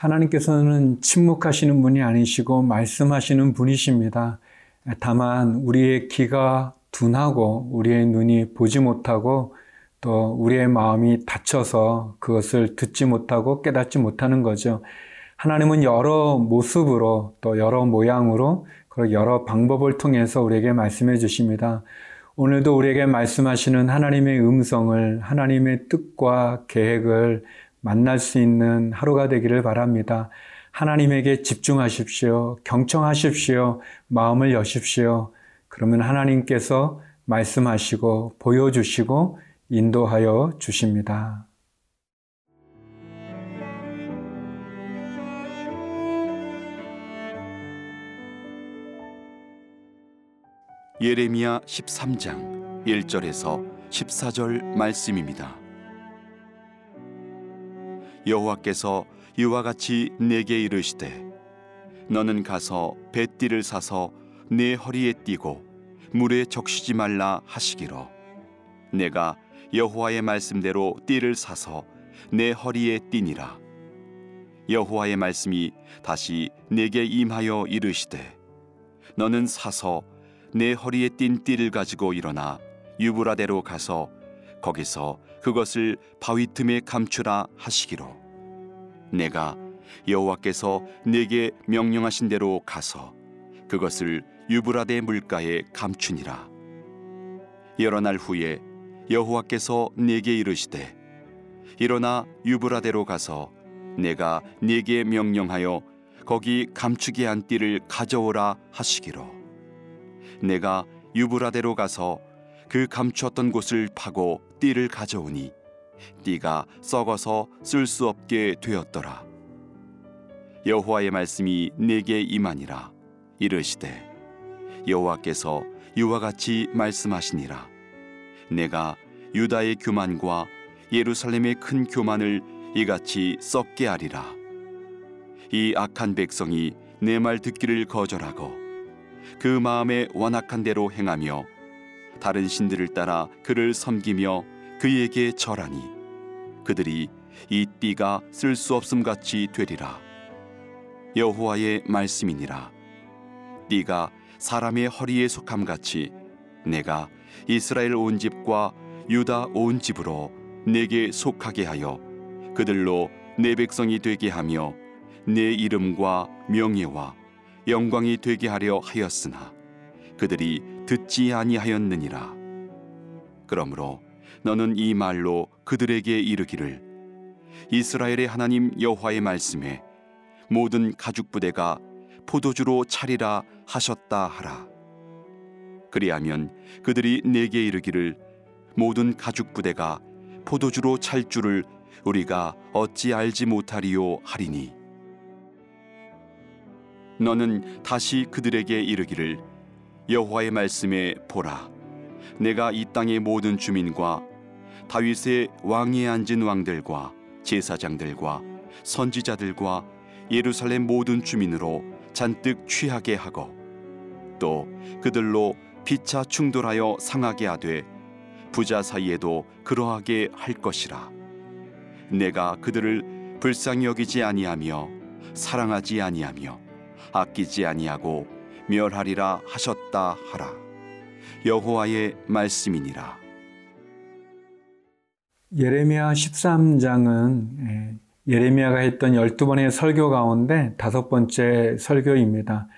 하나님께서는 침묵하시는 분이 아니시고 말씀하시는 분이십니다. 다만 우리의 귀가 둔하고 우리의 눈이 보지 못하고 또 우리의 마음이 닫혀서 그것을 듣지 못하고 깨닫지 못하는 거죠. 하나님은 여러 모습으로 또 여러 모양으로 그리고 여러 방법을 통해서 우리에게 말씀해 주십니다. 오늘도 우리에게 말씀하시는 하나님의 음성을 하나님의 뜻과 계획을 만날 수 있는 하루가 되기를 바랍니다. 하나님에게 집중하십시오. 경청하십시오. 마음을 여십시오. 그러면 하나님께서 말씀하시고 보여주시고 인도하여 주십니다. 예레미야 13장 1절에서 14절 말씀입니다. 여호와께서 이와 같이 내게 이르시되 너는 가서 배띠를 사서 내 허리에 띠고 물에 적시지 말라 하시기로. 내가 여호와의 말씀대로 띠를 사서 내 허리에 띠니라. 여호와의 말씀이 다시 내게 임하여 이르시되 너는 사서 내 허리에 띈 띠를 가지고 일어나 유브라데로 가서 거기서 그것을 바위 틈에 감추라 하시기로. 내가 여호와께서 내게 명령하신 대로 가서 그것을 유브라데 물가에 감추니라. 여러 날 후에 여호와께서 내게 이르시되 일어나 유브라데로 가서 내가 네게 명령하여 거기 감추게 한 띠를 가져오라 하시기로. 내가 유브라데로 가서 그 감추었던 곳을 파고 띠를 가져오니 띠가 썩어서 쓸 수 없게 되었더라. 여호와의 말씀이 내게 임하니라. 이르시되 여호와께서 이와 같이 말씀하시니라. 내가 유다의 교만과 예루살렘의 큰 교만을 이같이 썩게 하리라. 이 악한 백성이 내 말 듣기를 거절하고 그 마음에 완악한 대로 행하며 다른 신들을 따라 그를 섬기며 그에게 절하니 그들이 이 띠가 쓸 수 없음 같이 되리라. 여호와의 말씀이니라. 띠가 사람의 허리에 속함 같이 내가 이스라엘 온 집과 유다 온 집으로 내게 속하게 하여 그들로 내 백성이 되게 하며 내 이름과 명예와 영광이 되게 하려 하였으나 그들이 듣지 아니하였느니라. 그러므로 너는 이 말로 그들에게 이르기를 이스라엘의 하나님 여호와의 말씀에 모든 가죽 부대가 포도주로 차리라 하셨다 하라. 그리하면 그들이 내게 이르기를 모든 가죽 부대가 포도주로 찰 줄을 우리가 어찌 알지 못하리요 하리니. 너는 다시 그들에게 이르기를 여호와의 말씀에 보라. 내가 이 땅의 모든 주민과 다윗의 왕위에 앉은 왕들과 제사장들과 선지자들과 예루살렘 모든 주민으로 잔뜩 취하게 하고 또 그들로 피차 충돌하여 상하게 하되 부자 사이에도 그러하게 할 것이라. 내가 그들을 불쌍히 여기지 아니하며 사랑하지 아니하며 아끼지 아니하고 멸하리라 하셨다 하라 여호와의 말씀이니라 예레미야 13장은 예레미야가 했던 12번의 설교 가운데 다섯 번째 설교입니다.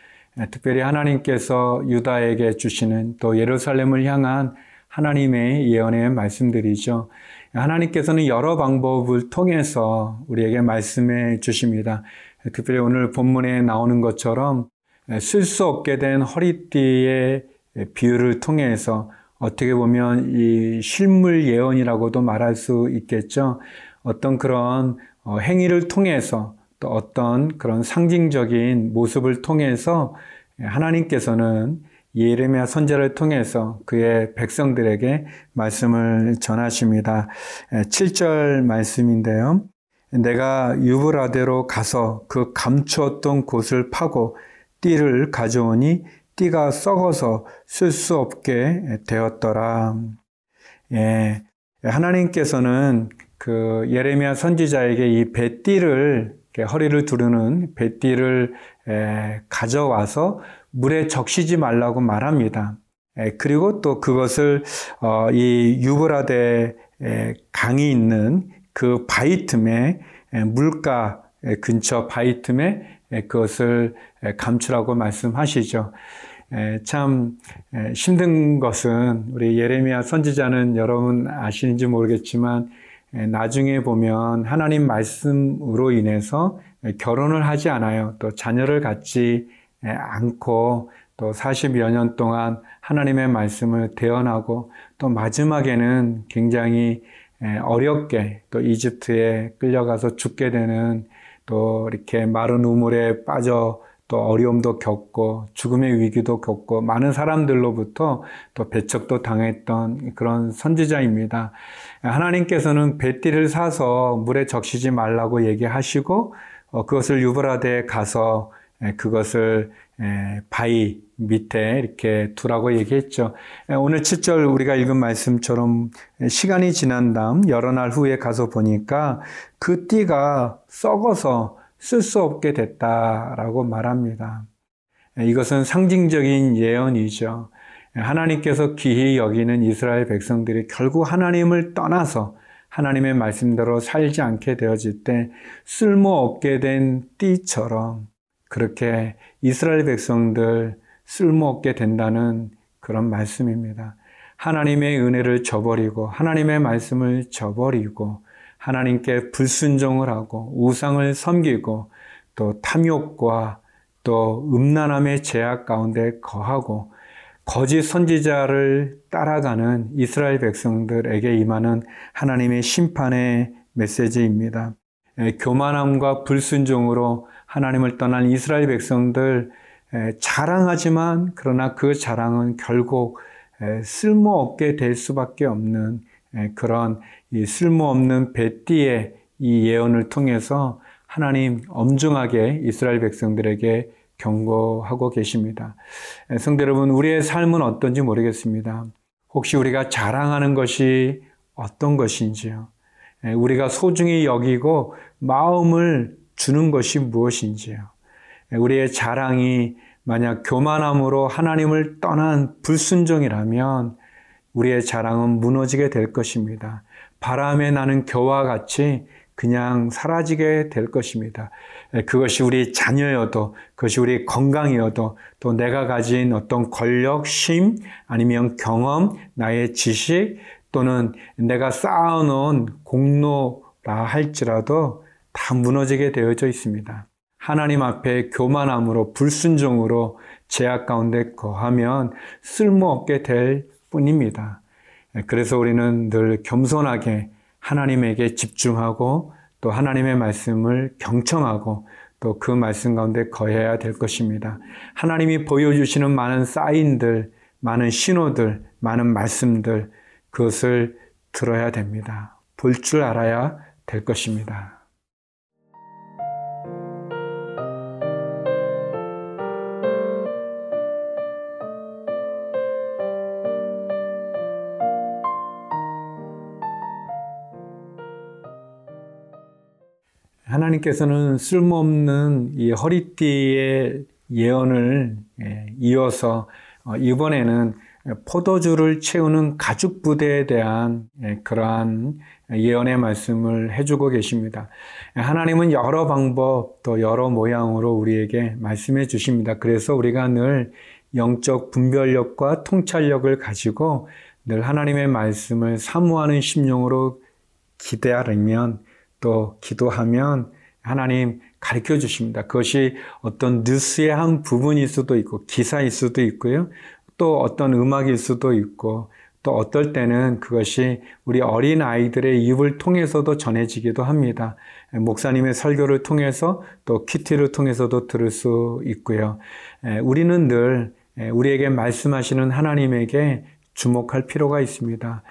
특별히 하나님께서 유다에게 주시는 또 예루살렘을 향한 하나님의 예언의 말씀들이죠. 하나님께서는 여러 방법을 통해서 우리에게 말씀해 주십니다. 특별히 오늘 본문에 나오는 것처럼 쓸 수 없게 된 허리띠의 비유를 통해서 어떻게 보면 이 실물 예언이라고도 말할 수 있겠죠. 어떤 그런 어, 행위를 통해서 또 어떤 그런 상징적인 모습을 통해서 하나님께서는 예레미야 선제를 통해서 그의 백성들에게 말씀을 전하십니다. 7절 말씀인데요. 내가 유브라데로 가서 그 감추었던 곳을 파고 띠를 가져오니 띠가 썩어서 쓸 수 없게 되었더라. 예. 하나님께서는 그 예레미야 선지자에게 이 배띠를 허리를 두르는 배띠를 가져와서 물에 적시지 말라고 말합니다. 그리고 또 그것을 어, 이 유브라데 강이 있는 그 바위 틈에 물가 근처 바위 틈에 그것을 감추라고 말씀하시죠. 참 힘든 것은 우리 예레미야 선지자는 여러분 아시는지 모르겠지만 나중에 보면 하나님 말씀으로 인해서 결혼을 하지 않아요. 또 자녀를 갖지 않고 또 40여 년 동안 하나님의 말씀을 대언하고 또 마지막에는 굉장히 어렵게 또 이집트에 끌려가서 죽게 되는 또 이렇게 마른 우물에 빠져 또 어려움도 겪고 죽음의 위기도 겪고 많은 사람들로부터 또 배척도 당했던 그런 선지자입니다. 하나님께서는 배띠를 사서 물에 적시지 말라고 얘기하시고 어, 그것을 유브라데에 가서 그것을 바위 밑에 이렇게 두라고 얘기했죠. 오늘 7절 우리가 읽은 말씀처럼 시간이 지난 다음 여러 날 후에 가서 보니까 그 띠가 썩어서 쓸 수 없게 됐다라고 말합니다. 이것은 상징적인 예언이죠. 하나님께서 기히 여기는 이스라엘 백성들이 결국 하나님을 떠나서 하나님의 말씀대로 살지 않게 되어질 때 쓸모없게 된 띠처럼 그렇게 이스라엘 백성들 쓸모없게 된다는 그런 말씀입니다. 하나님의 은혜를 저버리고 하나님의 말씀을 저버리고 하나님께 불순종을 하고 우상을 섬기고 또 탐욕과 또 음란함의 제약 가운데 거하고 거짓 선지자를 따라가는 이스라엘 백성들에게 임하는 하나님의 심판의 메시지입니다. 교만함과 불순종으로 하나님을 떠난 이스라엘 백성들 자랑하지만 그러나 그 자랑은 결국 쓸모없게 될 수밖에 없는 그런 쓸모없는 배띠의 이 예언을 통해서 하나님 엄중하게 이스라엘 백성들에게 경고하고 계십니다. 성대 여러분, 우리의 삶은 어떤지 모르겠습니다. 혹시 우리가 자랑하는 것이 어떤 것인지요? 우리가 소중히 여기고 마음을 주는 것이 무엇인지요. 우리의 자랑이 만약 교만함으로 하나님을 떠난 불순종이라면 우리의 자랑은 무너지게 될 것입니다. 바람에 나는 겨와 같이 그냥 사라지게 될 것입니다. 그것이 우리 자녀여도, 그것이 우리 건강이어도, 또 내가 가진 어떤 권력, 심, 아니면 경험, 나의 지식, 또는 내가 쌓아놓은 공로라 할지라도 다 무너지게 되어져 있습니다. 하나님 앞에 교만함으로 불순종으로 제약 가운데 거하면 쓸모없게 될 뿐입니다. 그래서 우리는 늘 겸손하게 하나님에게 집중하고 또 하나님의 말씀을 경청하고 또 그 말씀 가운데 거해야 될 것입니다. 하나님이 보여주시는 많은 사인들, 많은 신호들, 많은 말씀들, 그것을 들어야 됩니다. 볼 줄 알아야 될 것입니다. 하나님께서는 쓸모없는 이 허리띠의 예언을 예, 이어서 어, 이번에는 포도주를 채우는 가죽 부대에 대한 예, 그러한 예언의 말씀을 해주고 계십니다. 하나님은 여러 방법 또 여러 모양으로 우리에게 말씀해 주십니다. 그래서 우리가 늘 영적 분별력과 통찰력을 가지고 늘 하나님의 말씀을 사모하는 심령으로 기대하려면 또 기도하면 하나님 가르쳐 주십니다. 그것이 어떤 뉴스의 한 부분일 수도 있고 기사일 수도 있고요. 또 어떤 음악일 수도 있고 또 어떨 때는 그것이 우리 어린 아이들의 입을 통해서도 전해지기도 합니다. 목사님의 설교를 통해서 또 큐티를 통해서도 들을 수 있고요. 우리는 늘 우리에게 말씀하시는 하나님에게 주목할 필요가 있습니다.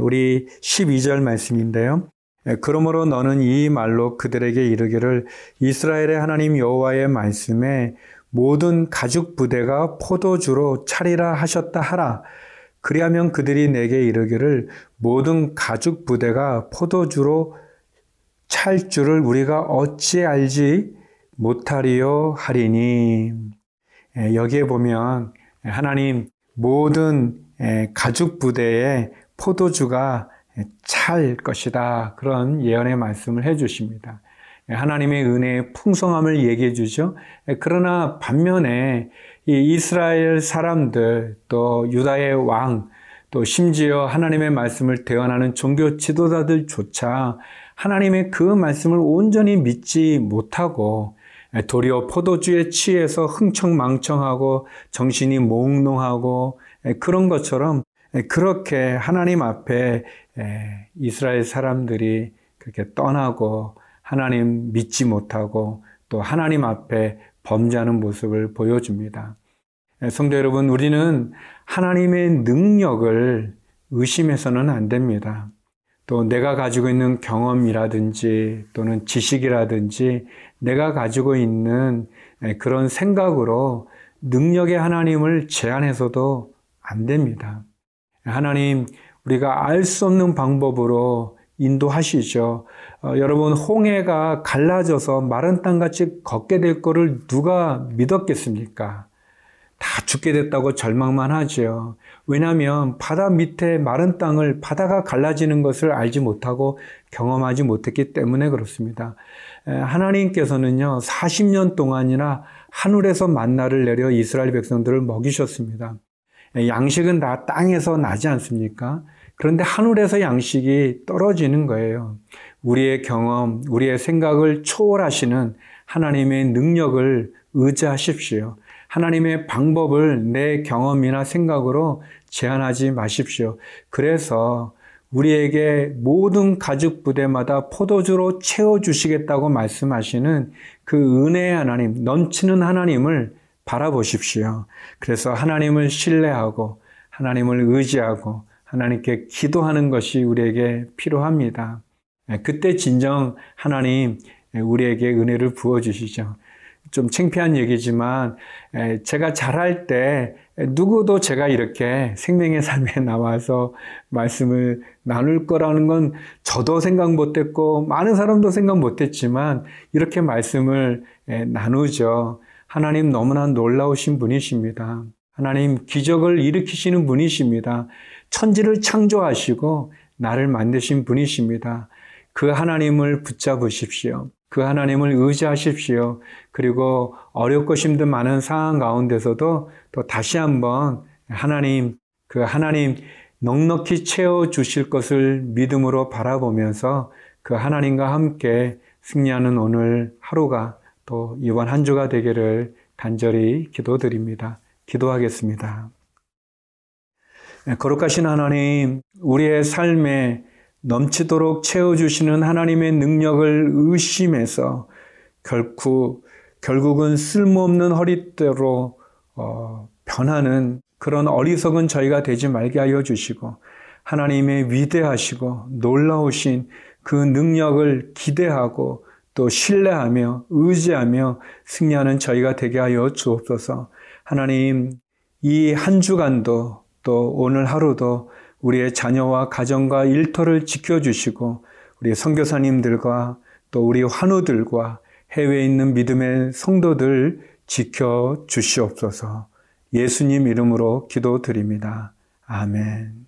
우리 12절 말씀인데요. 예, 그러므로 너는 이 말로 그들에게 이르기를 이스라엘의 하나님 여호와의 말씀에 모든 가죽 부대가 포도주로 차리라 하셨다 하라. 그리하면 그들이 내게 이르기를 모든 가죽 부대가 포도주로 찰 줄을 우리가 어찌 알지 못하리요 하리니. 예, 여기에 보면 하나님 모든 예, 가죽 부대에 포도주가 찰 것이다. 그런 예언의 말씀을 해 주십니다. 예, 하나님의 은혜의 풍성함을 얘기해 주죠. 그러나 반면에 이 이스라엘 사람들 또 유다의 왕 또 심지어 하나님의 말씀을 대언하는 종교 지도자들조차 하나님의 그 말씀을 온전히 믿지 못하고 도리어 포도주에 취해서 흥청망청하고 정신이 몽롱하고 그런 것처럼 그렇게 하나님 앞에 이스라엘 사람들이 그렇게 떠나고 하나님 믿지 못하고 또 하나님 앞에 범죄하는 모습을 보여줍니다. 성도 여러분, 우리는 하나님의 능력을 의심해서는 안 됩니다. 또 내가 가지고 있는 경험이라든지 또는 지식이라든지 내가 가지고 있는 그런 생각으로 능력의 하나님을 제한해서도 안 됩니다. 하나님, 우리가 알 수 없는 방법으로 인도하시죠. 어, 여러분, 홍해가 갈라져서 마른 땅같이 걷게 될 거를 누가 믿었겠습니까? 다 죽게 됐다고 절망만 하죠. 왜냐하면 바다 밑에 마른 땅을 바다가 갈라지는 것을 알지 못하고 경험하지 못했기 때문에 그렇습니다. 하나님께서는요, 40년 동안이나 하늘에서 만나를 내려 이스라엘 백성들을 먹이셨습니다. 양식은 다 땅에서 나지 않습니까? 그런데 하늘에서 양식이 떨어지는 거예요. 우리의 경험, 우리의 생각을 초월하시는 하나님의 능력을 의지하십시오. 하나님의 방법을 내 경험이나 생각으로 제한하지 마십시오. 그래서 우리에게 모든 가죽 부대마다 포도주로 채워주시겠다고 말씀하시는 그 은혜의 하나님, 넘치는 하나님을 바라보십시오. 그래서 하나님을 신뢰하고 하나님을 의지하고 하나님께 기도하는 것이 우리에게 필요합니다. 그때 진정 하나님 우리에게 은혜를 부어 주시죠. 좀 창피한 얘기지만 제가 잘할 때 누구도 제가 이렇게 생명의 삶에 나와서 말씀을 나눌 거라는 건 저도 생각 못 했고 많은 사람도 생각 못 했지만 이렇게 말씀을 나누죠. 하나님 너무나 놀라우신 분이십니다. 하나님 기적을 일으키시는 분이십니다. 천지를 창조하시고 나를 만드신 분이십니다. 그 하나님을 붙잡으십시오. 그 하나님을 의지하십시오. 그리고 어렵고 힘든 많은 상황 가운데서도 또 다시 한번 하나님, 그 하나님 넉넉히 채워 주실 것을 믿음으로 바라보면서 그 하나님과 함께 승리하는 오늘 하루가 또 이번 한 주가 되기를 간절히 기도드립니다. 기도하겠습니다. 네, 거룩하신 하나님, 우리의 삶에 넘치도록 채워주시는 하나님의 능력을 의심해서 결코, 결국은 쓸모없는 허리대로 어, 변하는 그런 어리석은 저희가 되지 말게 하여 주시고 하나님의 위대하시고 놀라우신 그 능력을 기대하고 또 신뢰하며 의지하며 승리하는 저희가 되게 하여 주옵소서. 하나님 이 한 주간도 또 오늘 하루도 우리의 자녀와 가정과 일터를 지켜주시고 우리 선교사님들과 또 우리 환우들과 해외에 있는 믿음의 성도들 지켜 주시옵소서. 예수님 이름으로 기도드립니다. 아멘.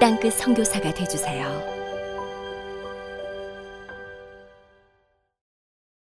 땅끝 성교사가 되주세요